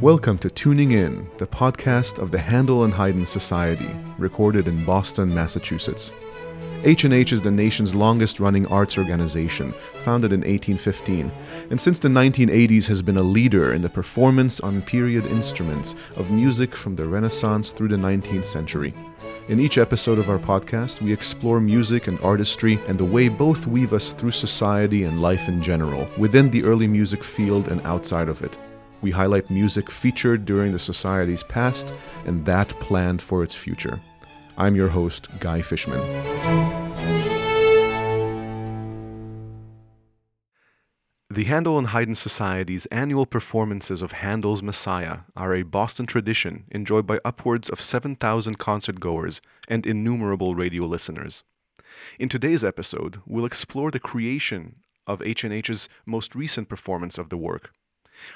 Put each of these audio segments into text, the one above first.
Welcome to Tuning In, the podcast of the Handel and Haydn Society, recorded in Boston, Massachusetts. H&H is the nation's longest-running arts organization, founded in 1815, and since the 1980s has been a leader in the performance on period instruments of music from the Renaissance through the 19th century. In each episode of our podcast, we explore music and artistry and the way both weave us through society and life in general, within the early music field and outside of it. We highlight music featured during the Society's past and that planned for its future. I'm your host, Guy Fishman. The Handel and Haydn Society's annual performances of Handel's Messiah are a Boston tradition enjoyed by upwards of 7,000 concertgoers and innumerable radio listeners. In today's episode, we'll explore the creation of H&H's most recent performance of the work,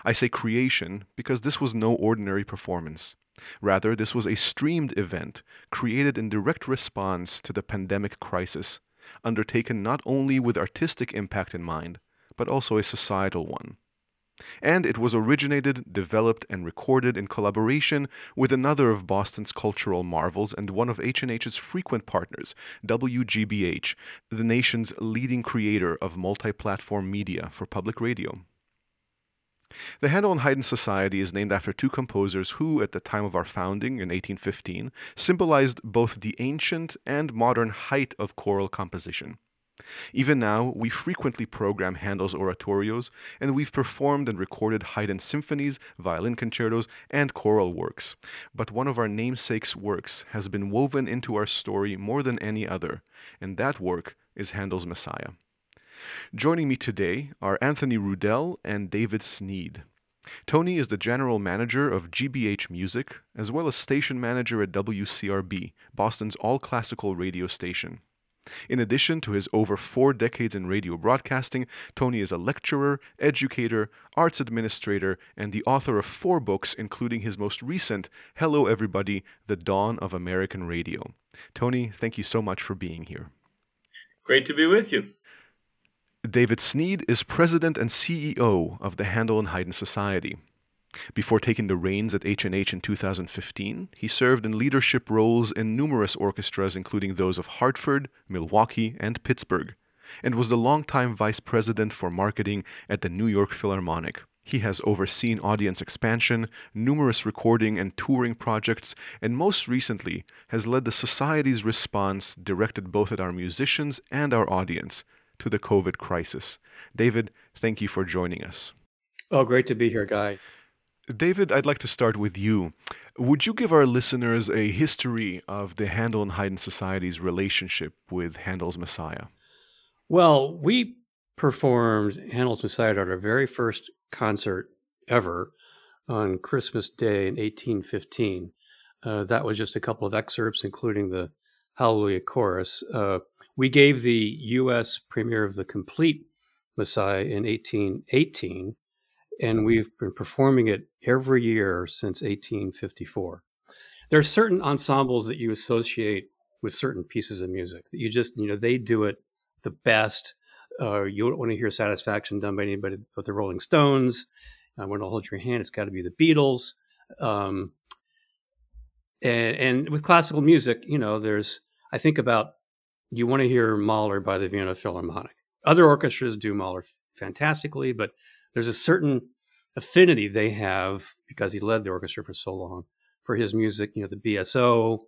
I say creation because this was no ordinary performance. Rather, this was a streamed event created in direct response to the pandemic crisis, undertaken not only with artistic impact in mind, but also a societal one. And it was originated, developed, and recorded in collaboration with another of Boston's cultural marvels and one of H&H's frequent partners, WGBH, the nation's leading creator of multi-platform media for public radio. The Handel and Haydn Society is named after two composers who, at the time of our founding in 1815, symbolized both the ancient and modern height of choral composition. Even now, we frequently program Handel's oratorios, and we've performed and recorded Haydn symphonies, violin concertos, and choral works. But one of our namesake's works has been woven into our story more than any other, and that work is Handel's Messiah. Joining me today are Anthony Rudel and David Snead. Tony is the general manager of GBH Music, as well as station manager at WCRB, Boston's all classical radio station. In addition to his over four decades in radio broadcasting, Tony is a lecturer, educator, arts administrator, and the author of four books, including his most recent, Hello Everybody The Dawn of American Radio. Tony, thank you so much for being here. Great to be with you. David Snead is president and CEO of the Handel and Haydn Society. Before taking the reins at H&H in 2015, he served in leadership roles in numerous orchestras including those of Hartford, Milwaukee, and Pittsburgh, and was the longtime vice president for marketing at the New York Philharmonic. He has overseen audience expansion, numerous recording and touring projects, and most recently has led the Society's response directed both at our musicians and our audience to the COVID crisis. David, thank you for joining us. Oh, great to be here, Guy. David, I'd like to start with you. Would you give our listeners a history of the Handel and Haydn Society's relationship with Handel's Messiah? Well, we performed Handel's Messiah at our very first concert ever on Christmas Day in 1815. Uh, that was just a couple of excerpts, including the Hallelujah Chorus. Uh, we gave the U.S. premiere of the complete Messiah in 1818, and we've been performing it every year since 1854. There are certain ensembles that you associate with certain pieces of music that you just, you know, they do it the best. Uh, you don't want to hear satisfaction done by anybody but the Rolling Stones. I want to hold your hand. It's got to be the Beatles. Um, and, and with classical music, you know, there's, I think about you want to hear Mahler by the Vienna Philharmonic. Other orchestras do Mahler fantastically, but there's a certain affinity they have because he led the orchestra for so long for his music. You know, the BSO.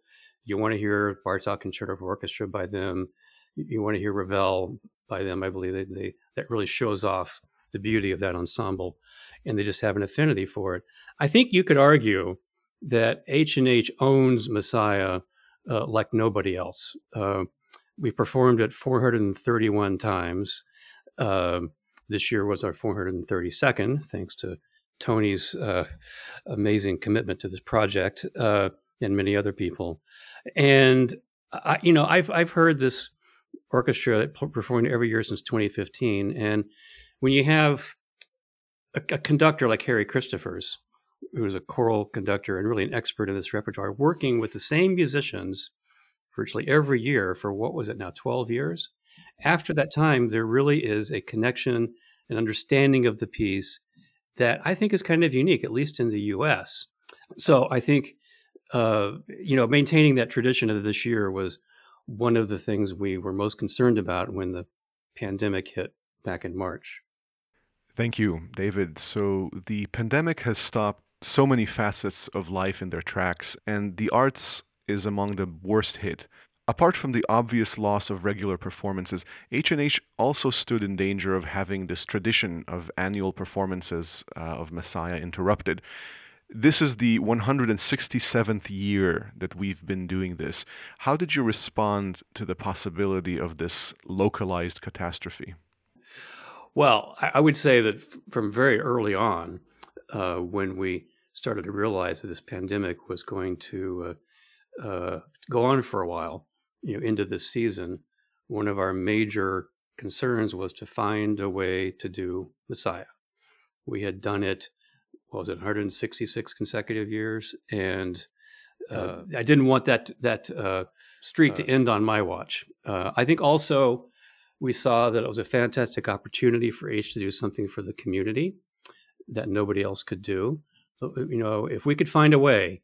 You want to hear Bartok Concerto for Orchestra by them. You want to hear Ravel by them. I believe they, they that really shows off the beauty of that ensemble, and they just have an affinity for it. I think you could argue that H and H owns Messiah uh, like nobody else. Uh, we performed it 431 times. Uh, this year was our 432nd, thanks to Tony's uh, amazing commitment to this project uh, and many other people. And I, you know, I've I've heard this orchestra performing every year since 2015, and when you have a, a conductor like Harry Christophers, who's a choral conductor and really an expert in this repertoire, working with the same musicians virtually every year for what was it now, 12 years? After that time, there really is a connection, an understanding of the piece that I think is kind of unique, at least in the U.S. So I think uh, you know maintaining that tradition of this year was one of the things we were most concerned about when the pandemic hit back in March. Thank you, David. So the pandemic has stopped so many facets of life in their tracks, and the arts is among the worst hit. Apart from the obvious loss of regular performances, H&H also stood in danger of having this tradition of annual performances uh, of Messiah interrupted. This is the 167th year that we've been doing this. How did you respond to the possibility of this localized catastrophe? Well, I would say that from very early on, uh, when we started to realize that this pandemic was going to uh, uh, go on for a while, you know, into this season, one of our major concerns was to find a way to do Messiah. We had done it what was it 166 consecutive years and uh, I didn't want that that uh, streak to uh, end on my watch. Uh, I think also we saw that it was a fantastic opportunity for H to do something for the community that nobody else could do. So, you know, if we could find a way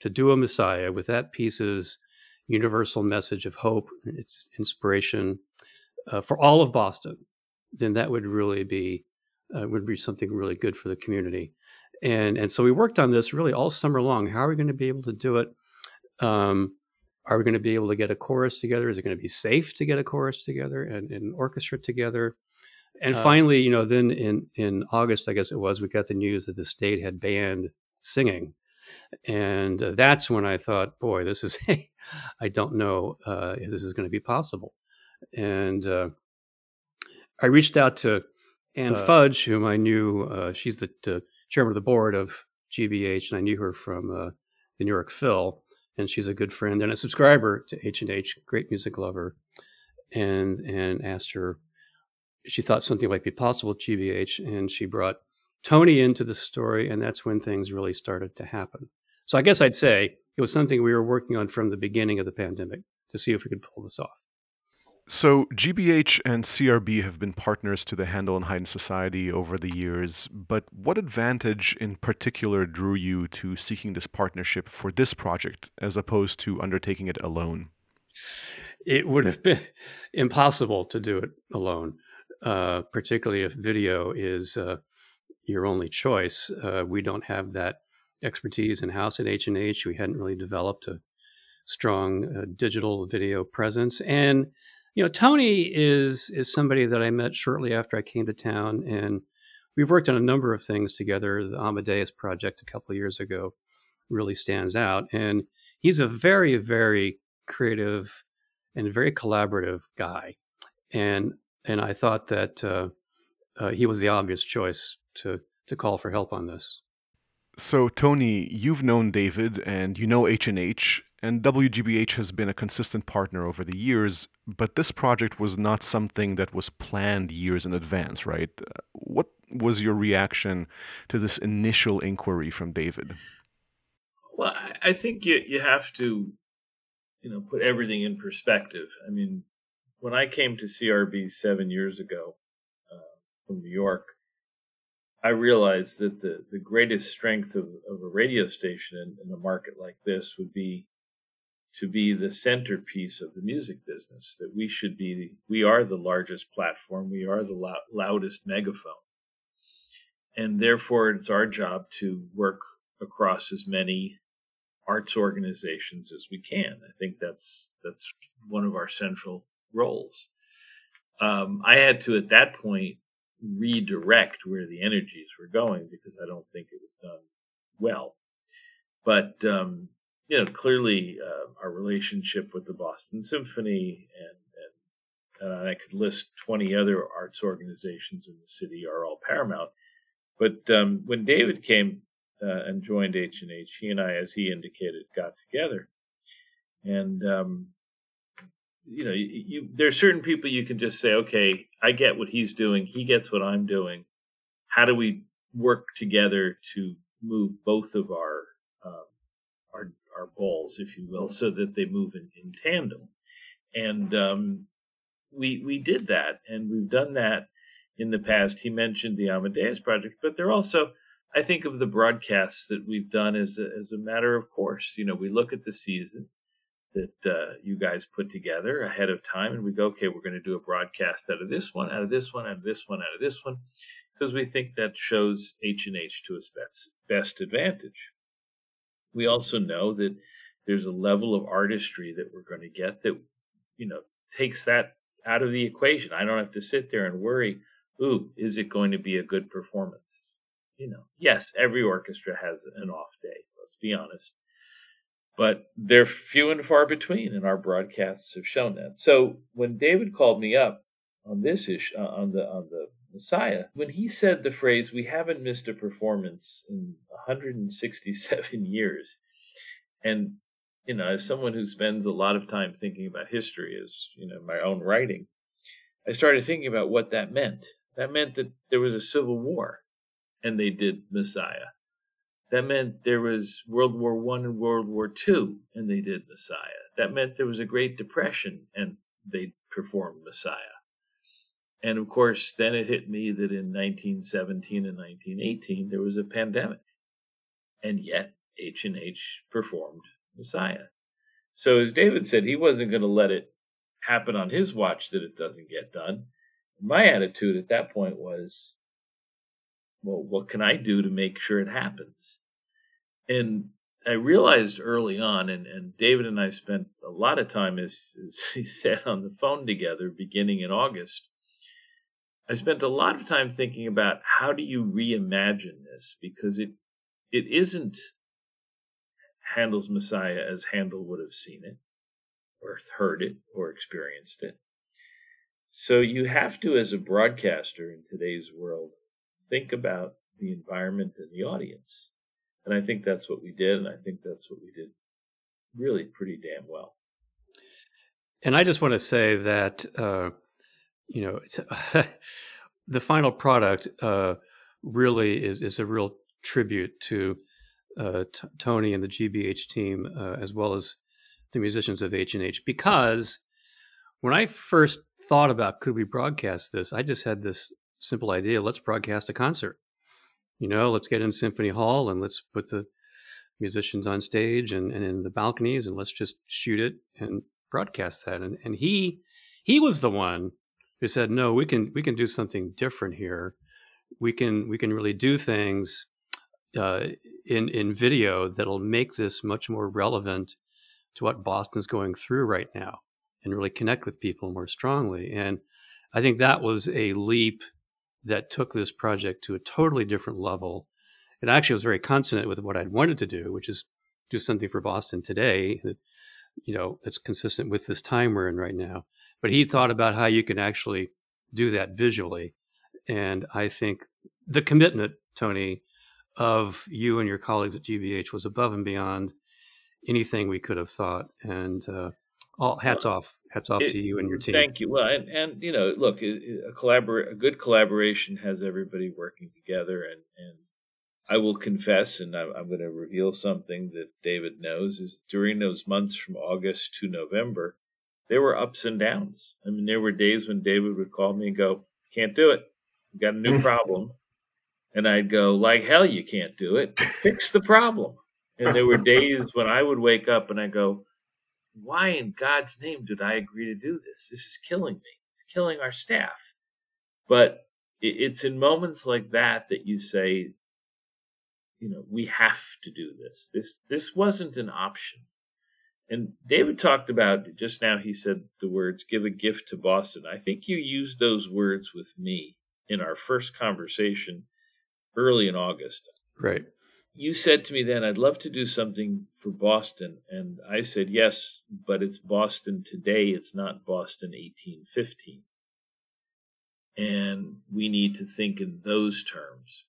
to do a Messiah with that piece's universal message of hope, its inspiration uh, for all of Boston, then that would really be uh, would be something really good for the community and and so we worked on this really all summer long. How are we going to be able to do it? Um, are we going to be able to get a chorus together? Is it going to be safe to get a chorus together and, and an orchestra together? And uh, finally, you know, then in in August, I guess it was, we got the news that the state had banned singing, and uh, that's when I thought, boy, this is I don't know uh, if this is going to be possible. And uh, I reached out to Ann uh, Fudge, whom I knew. Uh, she's the chairman of the board of GBH, and I knew her from uh, the New York Phil, and she's a good friend and a subscriber to H and H, great music lover, and and asked her she thought something might be possible at GBH, and she brought Tony into the story, and that's when things really started to happen. So I guess I'd say it was something we were working on from the beginning of the pandemic to see if we could pull this off. So, GBH and CRB have been partners to the Handel and Haydn Society over the years, but what advantage in particular drew you to seeking this partnership for this project as opposed to undertaking it alone? It would have been impossible to do it alone, uh, particularly if video is uh, your only choice. Uh, we don't have that expertise in house at H&H. We hadn't really developed a strong uh, digital video presence. And you know, Tony is is somebody that I met shortly after I came to town, and we've worked on a number of things together. The Amadeus project a couple of years ago really stands out, and he's a very, very creative and very collaborative guy, and and I thought that uh, uh, he was the obvious choice to to call for help on this. So Tony, you've known David, and you know H and H, and WGBH has been a consistent partner over the years, but this project was not something that was planned years in advance, right? What was your reaction to this initial inquiry from David? Well, I think you, you have to, you know, put everything in perspective. I mean, when I came to CRB seven years ago uh, from New York, I realized that the, the greatest strength of, of a radio station in, in a market like this would be to be the centerpiece of the music business, that we should be, we are the largest platform, we are the loudest megaphone. And therefore, it's our job to work across as many arts organizations as we can. I think that's that's one of our central roles. Um, I had to, at that point, redirect where the energies were going because I don't think it was done well. But um, you know, clearly uh, our relationship with the Boston Symphony and, and, and I could list 20 other arts organizations in the city are all paramount. But um, when David came uh, and joined H and H, he and I, as he indicated, got together, and um, you know, you, you, there are certain people you can just say, okay, I get what he's doing, he gets what I'm doing. How do we work together to move both of our um, our our balls, if you will, so that they move in, in tandem. And um, we we did that, and we've done that in the past. He mentioned the Amadeus project, but they're also, I think, of the broadcasts that we've done as a, as a matter of course. You know, we look at the season that uh, you guys put together ahead of time, and we go, okay, we're going to do a broadcast out of this one, out of this one, out of this one, out of this one, because we think that shows H and H to its best, best advantage. We also know that there's a level of artistry that we're going to get that, you know, takes that out of the equation. I don't have to sit there and worry, ooh, is it going to be a good performance? You know, yes, every orchestra has an off day, let's be honest. But they're few and far between, and our broadcasts have shown that. So when David called me up on this issue, uh, on the on the Messiah, when he said the phrase, "We haven't missed a performance in 167 years," and you know, as someone who spends a lot of time thinking about history, as you know, my own writing, I started thinking about what that meant. That meant that there was a civil war, and they did Messiah. That meant there was World War One and World War Two, and they did Messiah. That meant there was a Great Depression, and they performed Messiah. And of course, then it hit me that in 1917 and 1918 there was a pandemic, and yet H and H performed Messiah. So, as David said, he wasn't going to let it happen on his watch that it doesn't get done. My attitude at that point was, well, what can I do to make sure it happens? And I realized early on, and, and David and I spent a lot of time, as, as he said, on the phone together beginning in August. I spent a lot of time thinking about how do you reimagine this because it it isn't Handel's Messiah as Handel would have seen it, or heard it, or experienced it. So you have to, as a broadcaster in today's world, think about the environment and the audience. And I think that's what we did, and I think that's what we did really pretty damn well. And I just want to say that, uh, you know, the final product uh, really is, is a real tribute to uh, T- Tony and the GBH team, uh, as well as the musicians of H and H, because when I first thought about could we broadcast this, I just had this simple idea: let's broadcast a concert. You know, let's get in Symphony Hall and let's put the musicians on stage and, and in the balconies, and let's just shoot it and broadcast that. And and he he was the one who said, no, we can we can do something different here. We can we can really do things uh, in in video that'll make this much more relevant to what Boston's going through right now, and really connect with people more strongly. And I think that was a leap that took this project to a totally different level. It actually was very consonant with what I'd wanted to do, which is do something for Boston today that you know that's consistent with this time we're in right now. But he thought about how you can actually do that visually, and I think the commitment, Tony, of you and your colleagues at GBH was above and beyond anything we could have thought. And uh, all hats off, hats off it, to you and your team. Thank you. Well, and, and you know, look, a collabor- a good collaboration has everybody working together. And and I will confess, and I'm, I'm going to reveal something that David knows is during those months from August to November, there were ups and downs. I mean, there were days when David would call me and go, "Can't do it. We got a new problem." And I'd go, like hell, you can't do it. Fix the problem. And there were days when I would wake up and I go, why in God's name did I agree to do this? This is killing me. It's killing our staff. But it's in moments like that that you say, you know, we have to do this. This this wasn't an option. And David talked about just now. He said the words "give a gift to Boston." I think you used those words with me in our first conversation early in August. Right. You said to me then, I'd love to do something for Boston. And I said, yes, but it's Boston today. It's not Boston 1815. And we need to think in those terms.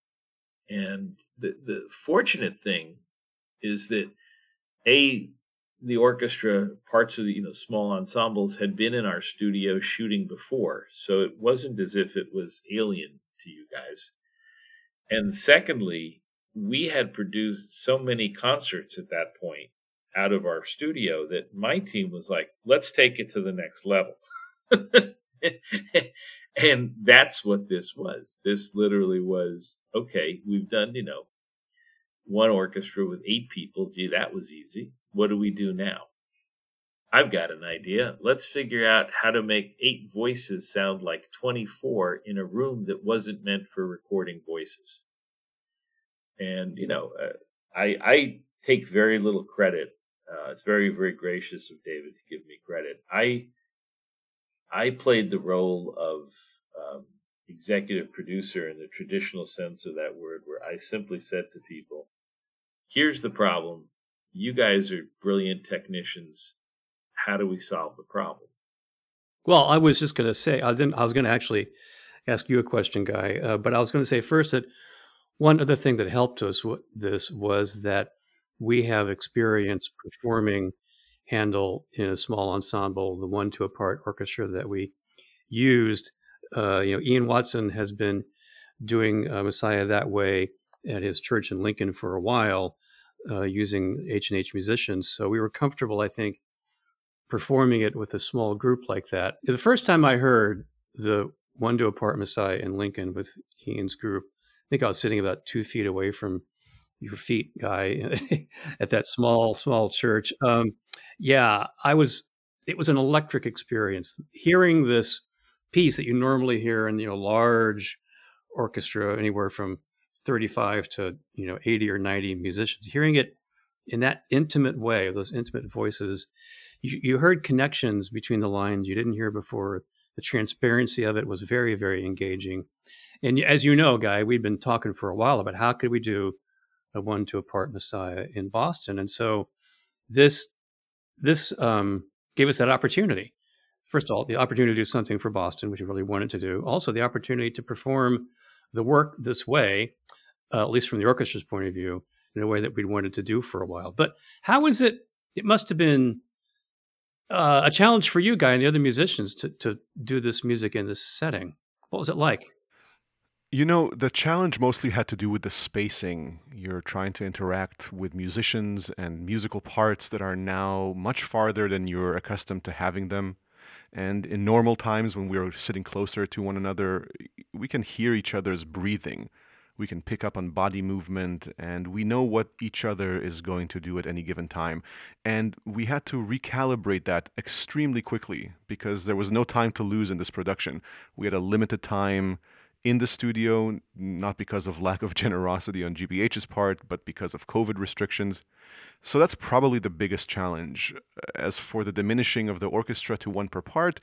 And the, the fortunate thing is that A, the orchestra, parts of the you know small ensembles had been in our studio shooting before, so it wasn't as if it was alien to you guys. And secondly, we had produced so many concerts at that point out of our studio that my team was like, let's take it to the next level. And that's what this was. This literally was okay, we've done, you know, one orchestra with eight people. Gee, that was easy. What do we do now? I've got an idea. Let's figure out how to make eight voices sound like 24 in a room that wasn't meant for recording voices. And, you know, uh, I, I take very little credit. Uh, it's very, very gracious of David to give me credit. I, I played the role of um, executive producer in the traditional sense of that word, where I simply said to people, here's the problem. You guys are brilliant technicians how do we solve the problem? Well, I was just going to say, I was, I was going to actually ask you a question, Guy, uh, but I was going to say first that one other thing that helped us with this was that we have experience performing Handel in a small ensemble, the one to a part orchestra that we used. Uh, you know, Ian Watson has been doing uh, Messiah that way at his church in Lincoln for a while, uh, using H and H musicians. So we were comfortable, I think, performing it with a small group like that. The first time I heard the one to a part Messiah in Lincoln with Ian's group, think I was sitting about two feet away from your feet, guy, at that small, small church. Um, yeah, I was. It was an electric experience hearing this piece that you normally hear in you know large orchestra, anywhere from thirty-five to you know eighty or ninety musicians. Hearing it in that intimate way, those intimate voices, you, you heard connections between the lines you didn't hear before. The transparency of it was very, very engaging. And as you know, Guy, we've been talking for a while about how could we do a one to a part Messiah in Boston, and so this this um, gave us that opportunity. First of all, the opportunity to do something for Boston, which we really wanted to do. Also, the opportunity to perform the work this way, uh, at least from the orchestra's point of view, in a way that we'd wanted to do for a while. But how was it? It must have been uh, a challenge for you, Guy, and the other musicians to to do this music in this setting. What was it like? You know, the challenge mostly had to do with the spacing. You're trying to interact with musicians and musical parts that are now much farther than you're accustomed to having them. And in normal times, when we're sitting closer to one another, we can hear each other's breathing we can pick up on body movement, and we know what each other is going to do at any given time. And we had to recalibrate that extremely quickly because there was no time to lose in this production. We had a limited time in the studio, not because of lack of generosity on GBH's part, but because of COVID restrictions. So that's probably the biggest challenge. As for the diminishing of the orchestra to one per part,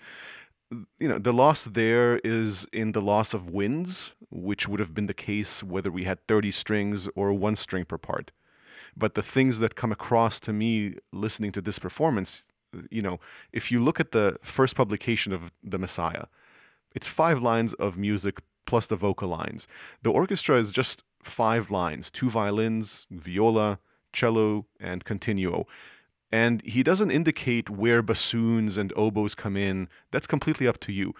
you know, the loss there is in the loss of winds, which would have been the case whether we had 30 strings or one string per part. But the things that come across to me listening to this performance, you know, if you look at the first publication of The Messiah, it's five lines of music plus the vocal lines. The orchestra is just five lines two violins, viola, cello, and continuo and he doesn't indicate where bassoons and oboes come in. That's completely up to you.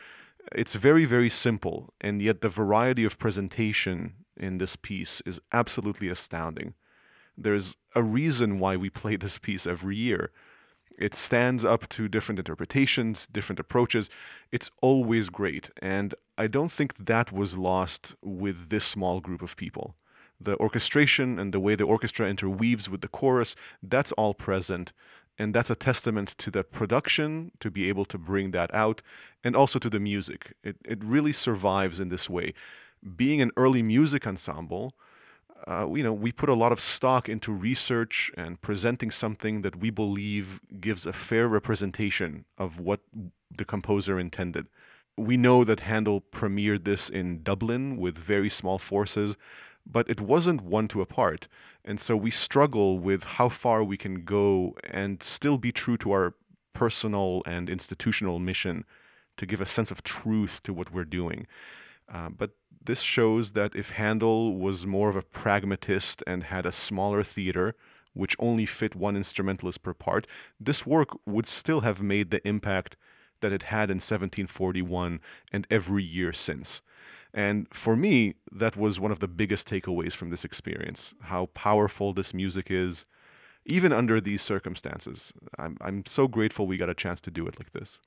It's very, very simple, and yet the variety of presentation in this piece is absolutely astounding. There's a reason why we play this piece every year. It stands up to different interpretations, different approaches. It's always great, and I don't think that was lost with this small group of people the orchestration and the way the orchestra interweaves with the chorus, that's all present. And that's a testament to the production to be able to bring that out and also to the music. It, it really survives in this way. Being an early music ensemble, uh, you know, we put a lot of stock into research and presenting something that we believe gives a fair representation of what the composer intended. We know that Handel premiered this in Dublin with very small forces but it wasn't one to a part. And so we struggle with how far we can go and still be true to our personal and institutional mission to give a sense of truth to what we're doing. Uh, but this shows that if Handel was more of a pragmatist and had a smaller theater, which only fit one instrumentalist per part, this work would still have made the impact that it had in 1741 and every year since. And for me, that was one of the biggest takeaways from this experience how powerful this music is, even under these circumstances. I'm, I'm so grateful we got a chance to do it like this.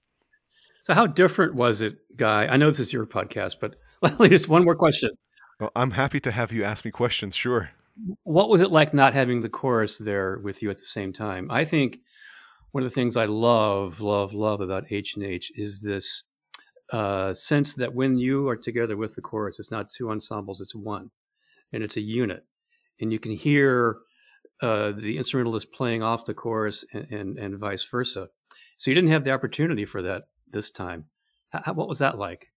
So, how different was it, Guy? I know this is your podcast, but just one more question. Well, I'm happy to have you ask me questions, sure. What was it like not having the chorus there with you at the same time? I think one of the things I love, love, love about H and H is this uh, sense that when you are together with the chorus, it's not two ensembles, it's one, and it's a unit, and you can hear uh, the instrumentalist playing off the chorus and, and, and vice versa. So you didn't have the opportunity for that this time. How, what was that like?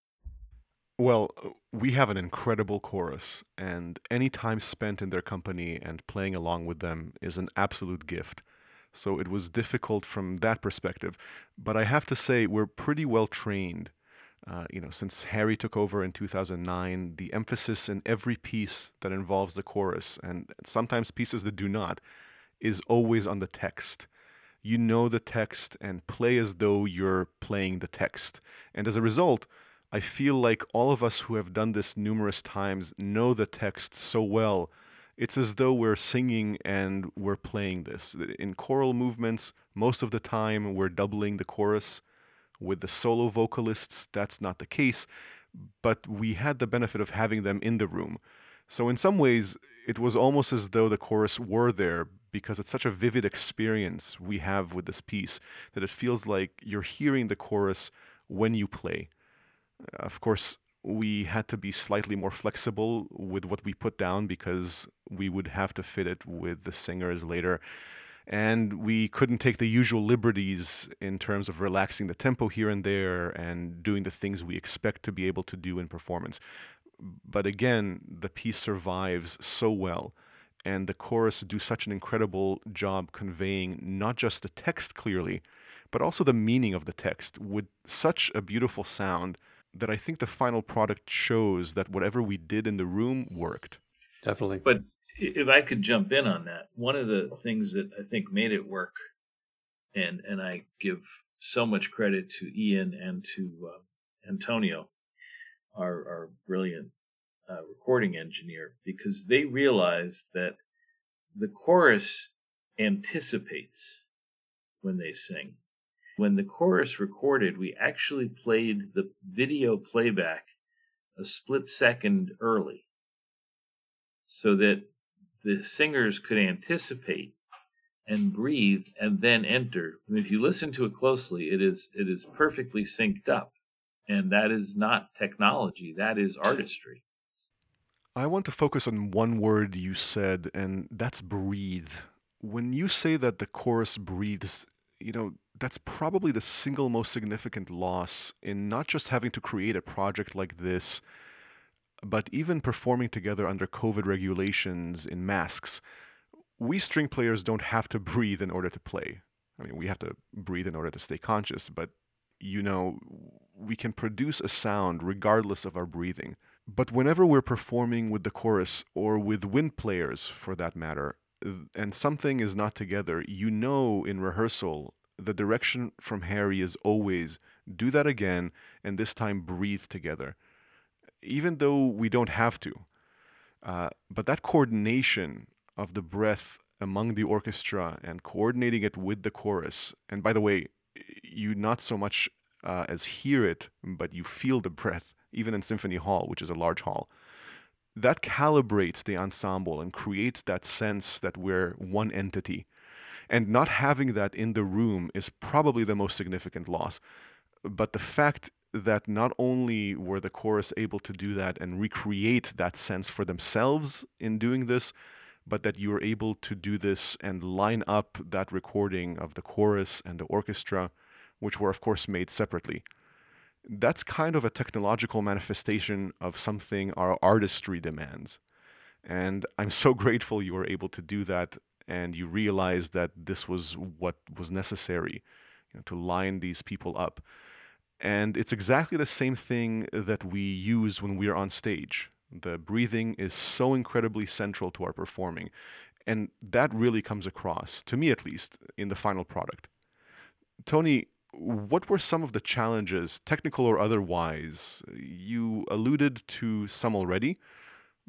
Well, uh, we have an incredible chorus, and any time spent in their company and playing along with them is an absolute gift. So it was difficult from that perspective. But I have to say, we're pretty well trained. Uh, you know, since Harry took over in 2009, the emphasis in every piece that involves the chorus, and sometimes pieces that do not, is always on the text. You know the text and play as though you're playing the text. And as a result, I feel like all of us who have done this numerous times know the text so well it's as though we're singing and we're playing this. In choral movements, most of the time we're doubling the chorus. With the solo vocalists, that's not the case, but we had the benefit of having them in the room. So, in some ways, it was almost as though the chorus were there because it's such a vivid experience we have with this piece that it feels like you're hearing the chorus when you play. Of course, we had to be slightly more flexible with what we put down because we would have to fit it with the singers later. And we couldn't take the usual liberties in terms of relaxing the tempo here and there and doing the things we expect to be able to do in performance. But again, the piece survives so well, and the chorus do such an incredible job conveying not just the text clearly, but also the meaning of the text with such a beautiful sound that I think the final product shows that whatever we did in the room worked. Definitely. But if I could jump in on that, one of the things that I think made it work, and and I give so much credit to Ian and to uh, Antonio, our, our brilliant uh, recording engineer, because they realized that the chorus anticipates when they sing. When the chorus recorded, we actually played the video playback a split second early so that the singers could anticipate and breathe and then enter. And if you listen to it closely, it is it is perfectly synced up. And that is not technology, that is artistry. I want to focus on one word you said, and that's breathe. When you say that the chorus breathes, you know, that's probably the single most significant loss in not just having to create a project like this, but even performing together under COVID regulations in masks. We string players don't have to breathe in order to play. I mean, we have to breathe in order to stay conscious, but you know, we can produce a sound regardless of our breathing. But whenever we're performing with the chorus or with wind players for that matter, and something is not together, you know in rehearsal the direction from Harry is always do that again and this time breathe together. Even though we don't have to. Uh, but that coordination of the breath among the orchestra and coordinating it with the chorus, and by the way, you not so much uh, as hear it, but you feel the breath, even in Symphony Hall, which is a large hall. That calibrates the ensemble and creates that sense that we're one entity and not having that in the room is probably the most significant loss. But the fact that not only were the chorus able to do that and recreate that sense for themselves in doing this, but that you were able to do this and line up that recording of the chorus and the orchestra, which were, of course, made separately. That's kind of a technological manifestation of something our artistry demands. And I'm so grateful you were able to do that and you realize that this was what was necessary you know, to line these people up. And it's exactly the same thing that we use when we're on stage. The breathing is so incredibly central to our performing. And that really comes across, to me at least, in the final product. Tony, what were some of the challenges, technical or otherwise? You alluded to some already,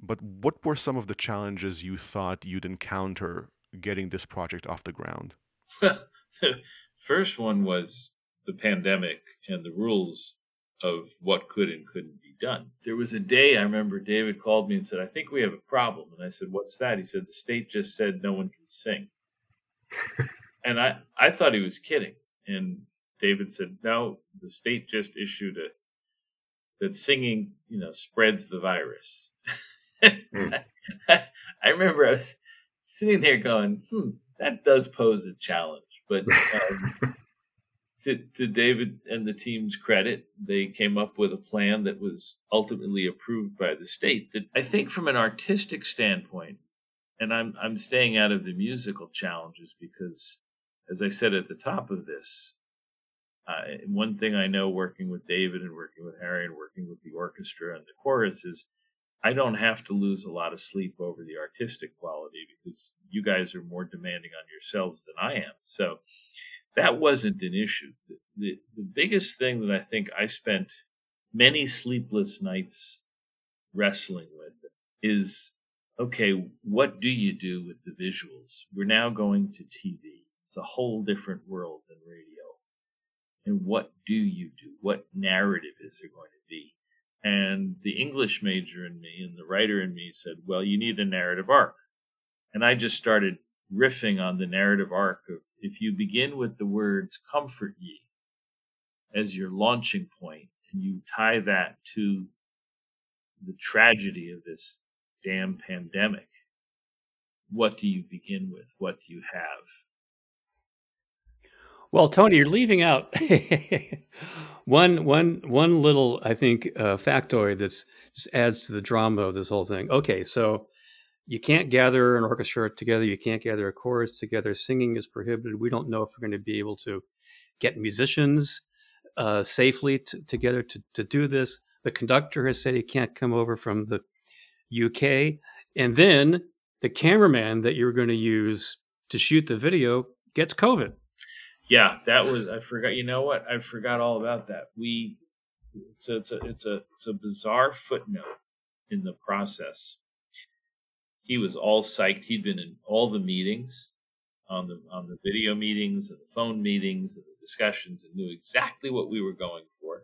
but what were some of the challenges you thought you'd encounter getting this project off the ground? Well the first one was the pandemic and the rules of what could and couldn't be done. There was a day I remember David called me and said, I think we have a problem. And I said, What's that? He said, The state just said no one can sing. and I, I thought he was kidding. And David said, No, the state just issued a that singing, you know, spreads the virus. mm. I, I remember I was sitting there going, hmm, that does pose a challenge. But um, to, to David and the team's credit, they came up with a plan that was ultimately approved by the state. That I think, from an artistic standpoint, and I'm I'm staying out of the musical challenges because, as I said at the top of this, uh, one thing I know working with David and working with Harry and working with the orchestra and the chorus is I don't have to lose a lot of sleep over the artistic quality because you guys are more demanding on yourselves than I am. So that wasn't an issue. The, the, the biggest thing that I think I spent many sleepless nights wrestling with is okay, what do you do with the visuals? We're now going to TV. It's a whole different world than radio. And what do you do? What narrative is there going to be? And the English major in me and the writer in me said, well, you need a narrative arc. And I just started riffing on the narrative arc of if you begin with the words comfort ye as your launching point and you tie that to the tragedy of this damn pandemic, what do you begin with? What do you have? Well, Tony, you're leaving out one one one little, I think, uh, factoid that's just adds to the drama of this whole thing. Okay, so you can't gather an orchestra together. You can't gather a chorus together. Singing is prohibited. We don't know if we're going to be able to get musicians uh, safely t- together to, to do this. The conductor has said he can't come over from the UK. And then the cameraman that you're going to use to shoot the video gets COVID. Yeah, that was I forgot. You know what? I forgot all about that. We it's a, it's a it's a it's a bizarre footnote in the process he was all psyched. He'd been in all the meetings on the on the video meetings and the phone meetings and the discussions and knew exactly what we were going for.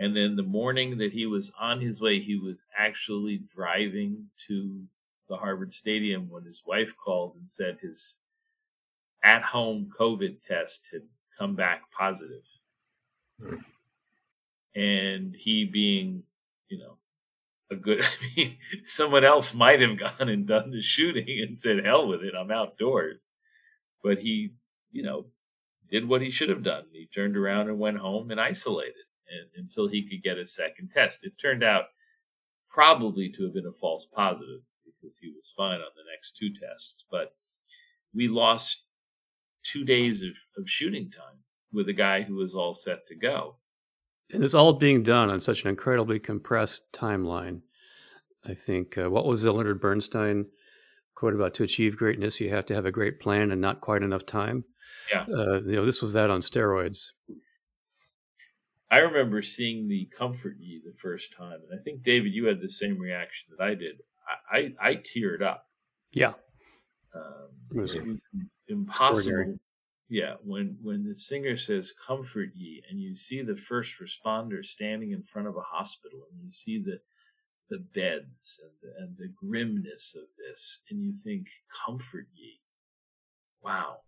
And then the morning that he was on his way, he was actually driving to the Harvard Stadium when his wife called and said his at home COVID test had come back positive. Hmm. And he being, you know, a good. I mean, someone else might have gone and done the shooting and said, "Hell with it, I'm outdoors," but he, you know, did what he should have done. He turned around and went home and isolated and, until he could get a second test. It turned out probably to have been a false positive because he was fine on the next two tests, but we lost two days of, of shooting time with a guy who was all set to go. And it's all being done on such an incredibly compressed timeline. I think uh, what was the Leonard Bernstein quote about to achieve greatness, you have to have a great plan and not quite enough time. Yeah. Uh, you know, this was that on steroids. I remember seeing the Comfort Ye the first time, and I think David, you had the same reaction that I did. I I, I teared up. Yeah. Um, it was, it was impossible yeah, when when the singer says "Comfort ye," and you see the first responder standing in front of a hospital, and you see the the beds and the, and the grimness of this, and you think, "Comfort ye." Wow.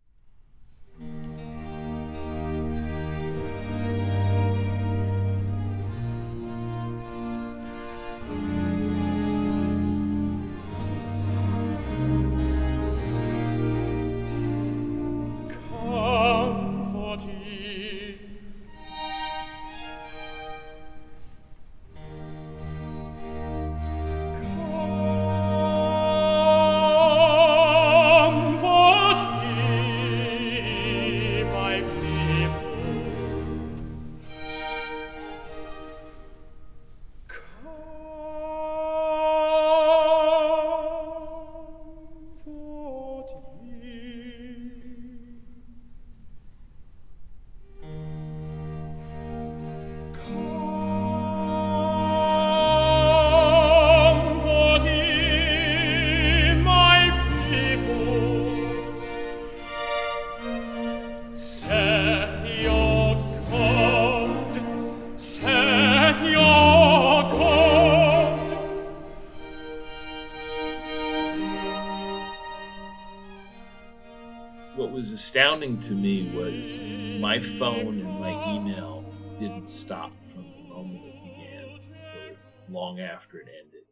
To me was my phone and my email didn't stop from the moment it began long after it ended.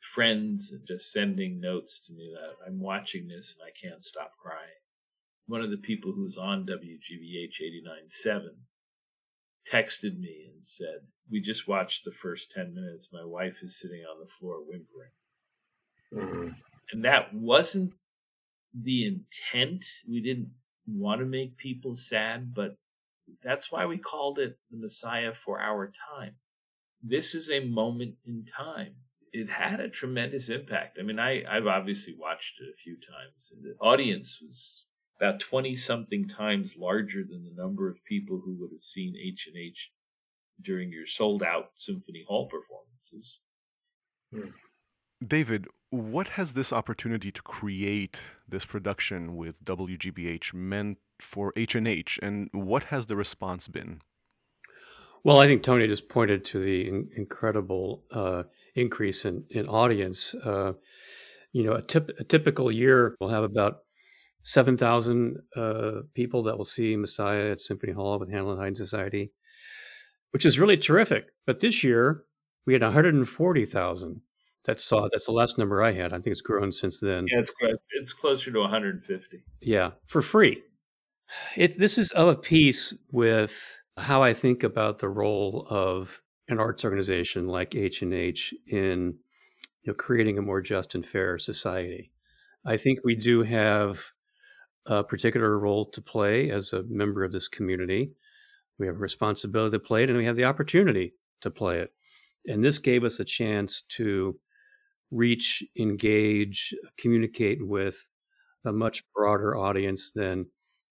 Friends just sending notes to me that I'm watching this and I can't stop crying. One of the people who was on WGBH 89.7 texted me and said, We just watched the first 10 minutes. My wife is sitting on the floor whimpering. Mm-hmm. And that wasn't the intent. We didn't want to make people sad, but that's why we called it the Messiah for our time. This is a moment in time. It had a tremendous impact. I mean, I, I've obviously watched it a few times, and the audience was about 20 something times larger than the number of people who would have seen H&H during your sold out symphony hall performances. Hmm. David, what has this opportunity to create this production with WGBH meant for H&H and what has the response been? Well, I think Tony just pointed to the in- incredible uh, increase in, in audience. Uh, you know, a, tip, a typical year will have about 7,000 uh, people that will see Messiah at Symphony Hall with Handel and Haydn Society, which is really terrific. But this year, we had 140,000 that saw. Uh, that's the last number I had. I think it's grown since then. Yeah, it's, it's closer to 150. Yeah, for free. It's this is of a piece with how I think about the role of an arts organization like H and H in you know creating a more just and fair society. I think we do have a particular role to play as a member of this community. We have a responsibility to play it, and we have the opportunity to play it. And this gave us a chance to reach, engage, communicate with a much broader audience than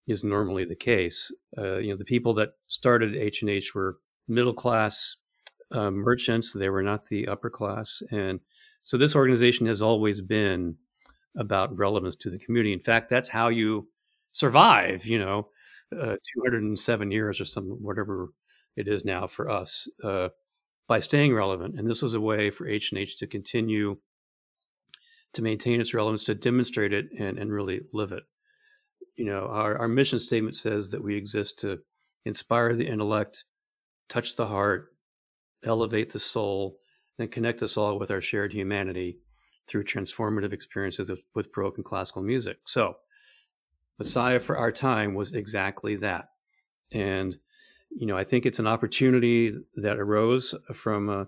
is normally the case. Uh, you know, the people that started H and H were middle class uh, merchants; they were not the upper class, and so this organization has always been about relevance to the community. In fact, that's how you survive. You know, uh, 207 years or some whatever it is now for us uh, by staying relevant. And this was a way for H and H to continue to maintain its relevance, to demonstrate it, and and really live it. You know, our our mission statement says that we exist to inspire the intellect, touch the heart, elevate the soul, and connect us all with our shared humanity through transformative experiences with, with Baroque and classical music. So, Messiah for our time was exactly that. And, you know, I think it's an opportunity that arose from uh,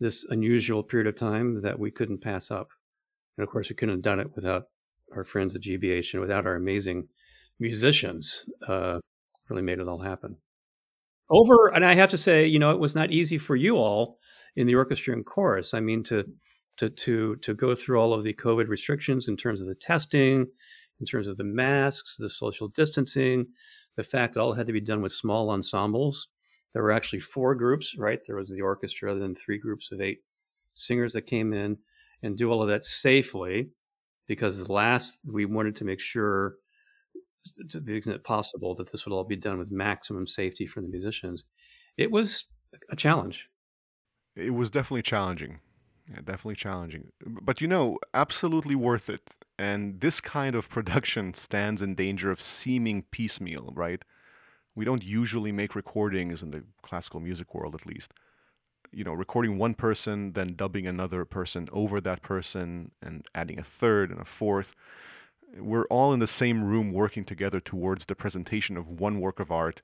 this unusual period of time that we couldn't pass up. And of course, we couldn't have done it without our friends at GBH and without our amazing musicians. Uh, really made it all happen. Over, and I have to say, you know, it was not easy for you all in the orchestra and chorus. I mean, to to to to go through all of the COVID restrictions in terms of the testing, in terms of the masks, the social distancing, the fact that all had to be done with small ensembles. There were actually four groups, right? There was the orchestra, then three groups of eight singers that came in, and do all of that safely, because last we wanted to make sure, to the extent possible, that this would all be done with maximum safety for the musicians. It was a challenge. It was definitely challenging. Yeah, definitely challenging. But you know, absolutely worth it. And this kind of production stands in danger of seeming piecemeal, right? We don't usually make recordings in the classical music world, at least. You know, recording one person, then dubbing another person over that person, and adding a third and a fourth. We're all in the same room working together towards the presentation of one work of art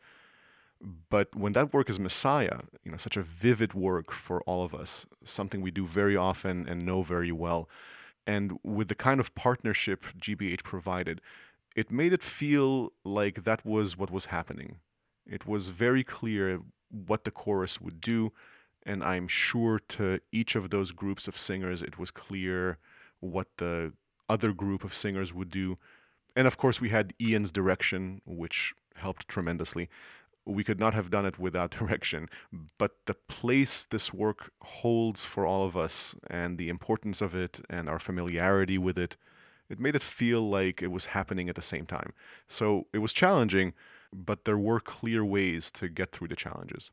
but when that work is Messiah, you know, such a vivid work for all of us, something we do very often and know very well, and with the kind of partnership GBH provided, it made it feel like that was what was happening. It was very clear what the chorus would do, and I'm sure to each of those groups of singers, it was clear what the other group of singers would do. And of course, we had Ian's direction, which helped tremendously we could not have done it without direction. But the place this work holds for all of us and the importance of it and our familiarity with it, it made it feel like it was happening at the same time. So it was challenging, but there were clear ways to get through the challenges.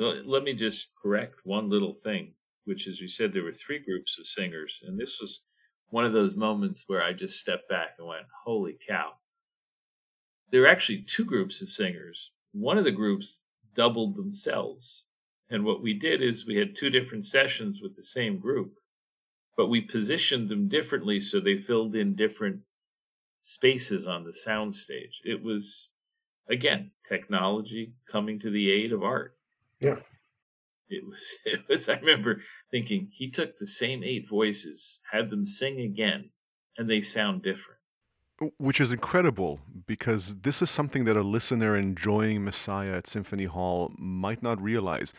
Let me just correct one little thing, which is you said there were three groups of singers, and this was one of those moments where I just stepped back and went, Holy cow there are actually two groups of singers. One of the groups doubled themselves. And what we did is we had two different sessions with the same group, but we positioned them differently so they filled in different spaces on the soundstage. It was, again, technology coming to the aid of art. Yeah. It was, it was, I remember thinking he took the same eight voices, had them sing again, and they sound different. Which is incredible because this is something that a listener enjoying Messiah at Symphony Hall might not realize,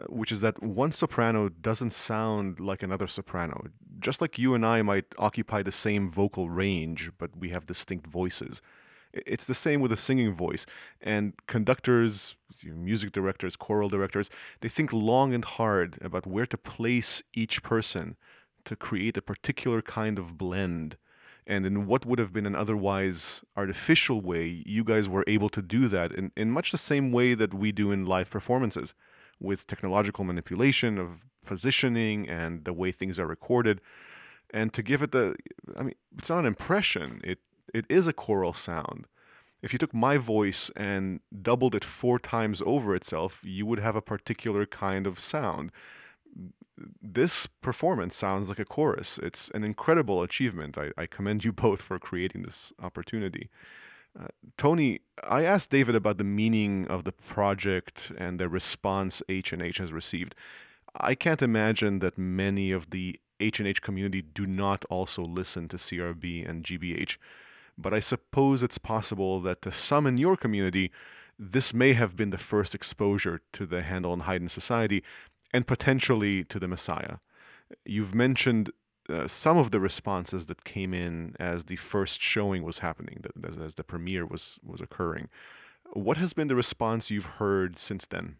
uh, which is that one soprano doesn't sound like another soprano. Just like you and I might occupy the same vocal range, but we have distinct voices. It's the same with a singing voice. And conductors, music directors, choral directors, they think long and hard about where to place each person to create a particular kind of blend and in what would have been an otherwise artificial way, you guys were able to do that in, in much the same way that we do in live performances with technological manipulation of positioning and the way things are recorded. And to give it the, I mean, it's not an impression, it, it is a choral sound. If you took my voice and doubled it four times over itself, you would have a particular kind of sound this performance sounds like a chorus. It's an incredible achievement. I, I commend you both for creating this opportunity. Uh, Tony, I asked David about the meaning of the project and the response H&H has received. I can't imagine that many of the H&H community do not also listen to CRB and GBH, but I suppose it's possible that to some in your community, this may have been the first exposure to the Handel and Haydn Society, and potentially to the Messiah. You've mentioned uh, some of the responses that came in as the first showing was happening, as, as the premiere was was occurring. What has been the response you've heard since then?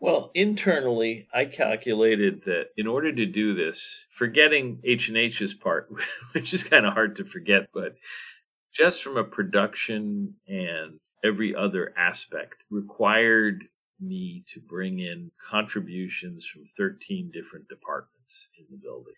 Well, internally, I calculated that in order to do this, forgetting H and H's part, which is kind of hard to forget, but just from a production and every other aspect, required me to bring in contributions from 13 different departments in the building.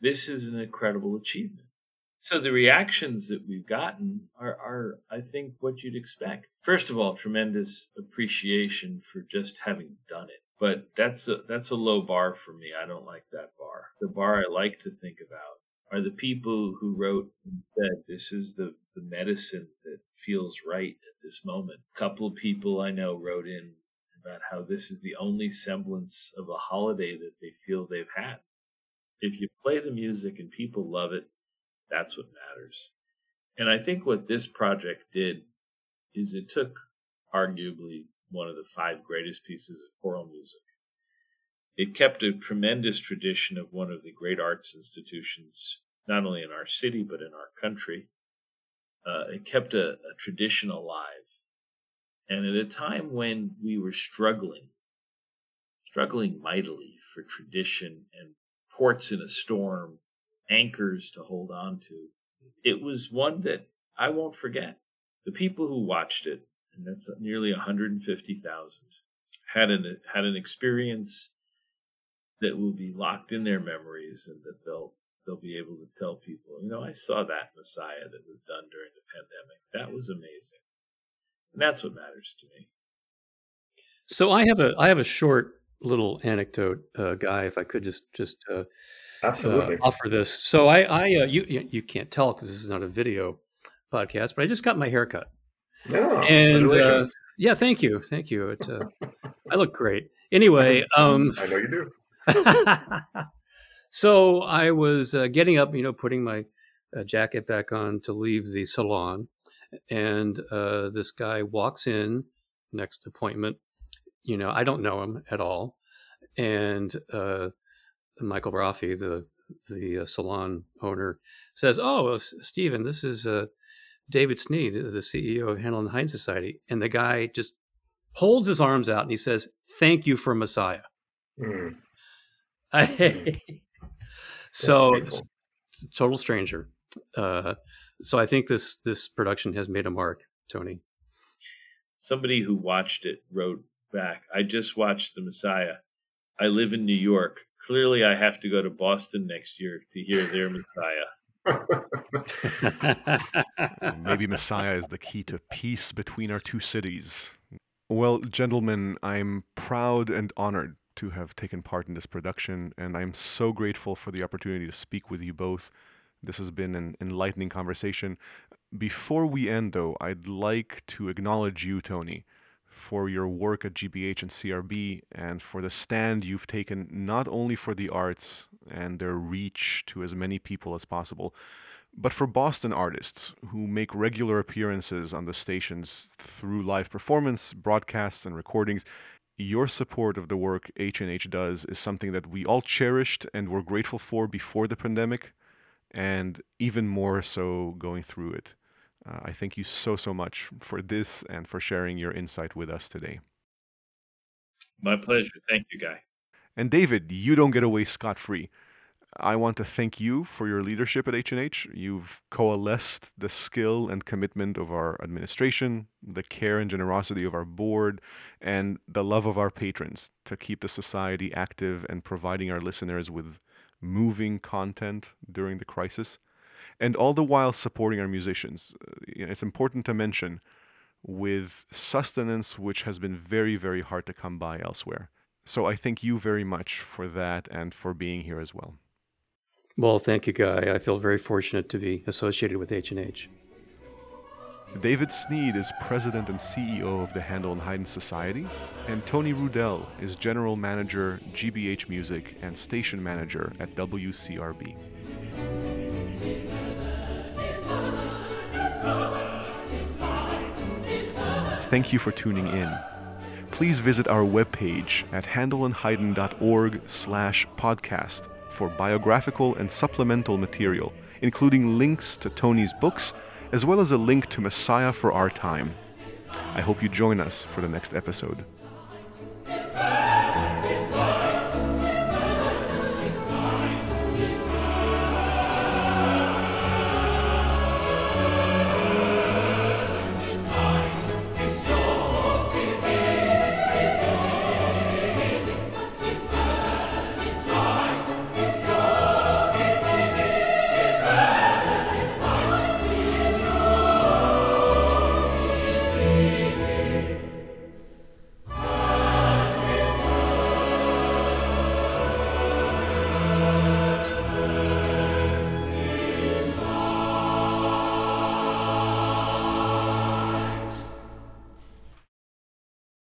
This is an incredible achievement. So the reactions that we've gotten are, are, I think, what you'd expect. First of all, tremendous appreciation for just having done it. But that's a that's a low bar for me. I don't like that bar. The bar I like to think about are the people who wrote and said this is the, the medicine that feels right at this moment. A couple of people I know wrote in about how this is the only semblance of a holiday that they feel they've had. If you play the music and people love it, that's what matters. And I think what this project did is it took arguably one of the five greatest pieces of choral music. It kept a tremendous tradition of one of the great arts institutions, not only in our city, but in our country. Uh, it kept a, a tradition alive and at a time when we were struggling, struggling mightily for tradition and ports in a storm, anchors to hold on to, it was one that I won't forget. The people who watched it, and that's nearly 150,000, had an had an experience that will be locked in their memories and that they'll they'll be able to tell people, you know, I saw that Messiah that was done during the pandemic. That was amazing. And that's what matters to me. So I have a I have a short little anecdote, uh, guy. If I could just just uh, absolutely uh, offer this. So I I uh, you you can't tell because this is not a video podcast, but I just got my haircut. Yeah, and uh, yeah, thank you, thank you. It, uh, I look great. Anyway, um, I know you do. so I was getting up, you know, putting my jacket back on to leave the salon and uh, this guy walks in next appointment. You know, I don't know him at all, and uh, Michael Raffi, the the uh, salon owner, says, "Oh, Stephen, this is uh, David Snead, the CEO of Handel and Haydn Society," and the guy just holds his arms out and he says, "Thank you for Messiah." Mm. so, total stranger. Uh, so I think this this production has made a mark, Tony. Somebody who watched it wrote back, I just watched The Messiah. I live in New York. Clearly I have to go to Boston next year to hear their Messiah. Maybe Messiah is the key to peace between our two cities. Well, gentlemen, I'm proud and honored to have taken part in this production, and I'm so grateful for the opportunity to speak with you both. This has been an enlightening conversation. Before we end, though, I'd like to acknowledge you, Tony, for your work at GBH and CRB and for the stand you've taken not only for the arts and their reach to as many people as possible, but for Boston artists who make regular appearances on the stations through live performance, broadcasts, and recordings. Your support of the work H&H does is something that we all cherished and were grateful for before the pandemic, and even more so going through it. Uh, I thank you so, so much for this and for sharing your insight with us today. My pleasure. Thank you, Guy. And David, you don't get away scot free. I want to thank you for your leadership at H&H. You've coalesced the skill and commitment of our administration, the care and generosity of our board, and the love of our patrons to keep the society active and providing our listeners with moving content during the crisis and all the while supporting our musicians. Uh, it's important to mention with sustenance which has been very, very hard to come by elsewhere. So I thank you very much for that and for being here as well. Well, thank you, Guy. I feel very fortunate to be associated with H&H. David Snead is president and CEO of the Handel and Haydn Society, and Tony Rudel is general manager, GBH Music, and station manager at WCRB. Thank you for tuning in. Please visit our webpage at handelandhaydn.org slash podcast for biographical and supplemental material, including links to Tony's books, as well as a link to Messiah for Our Time. I hope you join us for the next episode.